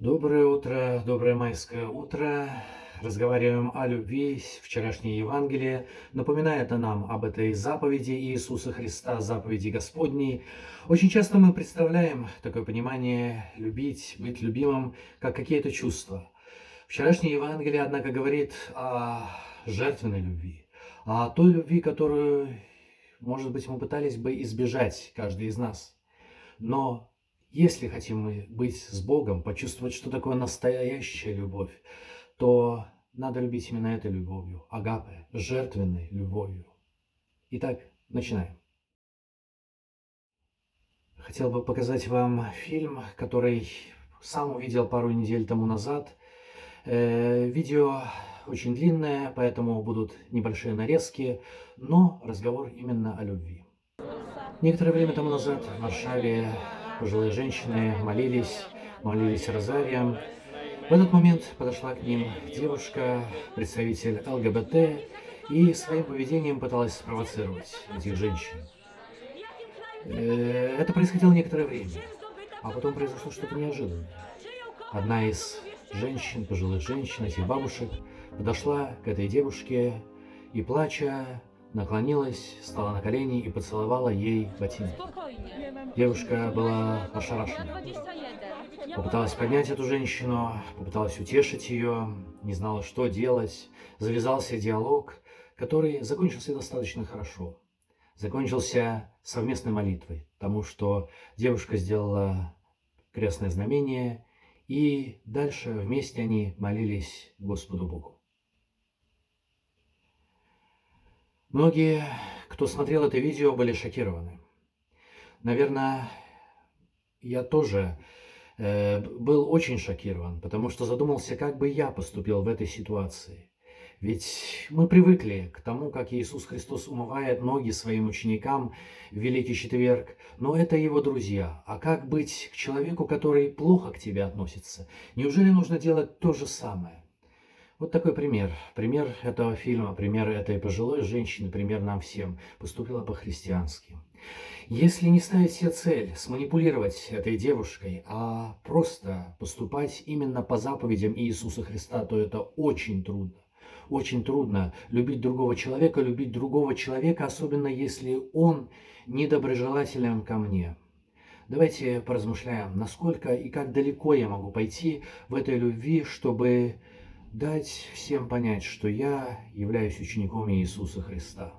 Доброе утро, доброе майское утро. Разговариваем о любви. Вчерашнее Евангелие напоминает нам об этой заповеди Иисуса Христа, заповеди Господней. Очень часто мы представляем такое понимание любить, быть любимым, как какие-то чувства. Вчерашнее Евангелие, однако, говорит о жертвенной любви, о той любви, которую, может быть, мы пытались бы избежать, каждый из нас. Но если хотим мы быть с Богом, почувствовать, что такое настоящая любовь, то надо любить именно этой любовью, агапе, жертвенной любовью. Итак, начинаем. Хотел бы показать вам фильм, который сам увидел пару недель тому назад. Э, видео очень длинное, поэтому будут небольшие нарезки, но разговор именно о любви. Некоторое время тому назад в Варшаве пожилые женщины молились, молились розарием. В этот момент подошла к ним девушка, представитель ЛГБТ, и своим поведением пыталась спровоцировать этих женщин. Э, это происходило некоторое время, а потом произошло что-то неожиданное. Одна из женщин, пожилых женщин, этих бабушек, подошла к этой девушке и, плача, наклонилась, стала на колени и поцеловала ей ботинки. Девушка была ошарашена. Попыталась поднять эту женщину, попыталась утешить ее, не знала, что делать. Завязался диалог, который закончился достаточно хорошо. Закончился совместной молитвой, тому, что девушка сделала крестное знамение, и дальше вместе они молились Господу Богу. Многие, кто смотрел это видео, были шокированы. Наверное, я тоже э, был очень шокирован, потому что задумался, как бы я поступил в этой ситуации. Ведь мы привыкли к тому, как Иисус Христос умывает ноги своим ученикам в Великий Четверг, но это его друзья. А как быть к человеку, который плохо к тебе относится? Неужели нужно делать то же самое? Вот такой пример. Пример этого фильма, пример этой пожилой женщины, пример нам всем. Поступила по-христиански. Если не ставить себе цель сманипулировать этой девушкой, а просто поступать именно по заповедям Иисуса Христа, то это очень трудно. Очень трудно любить другого человека, любить другого человека, особенно если он недоброжелателен ко мне. Давайте поразмышляем, насколько и как далеко я могу пойти в этой любви, чтобы дать всем понять, что я являюсь учеником Иисуса Христа.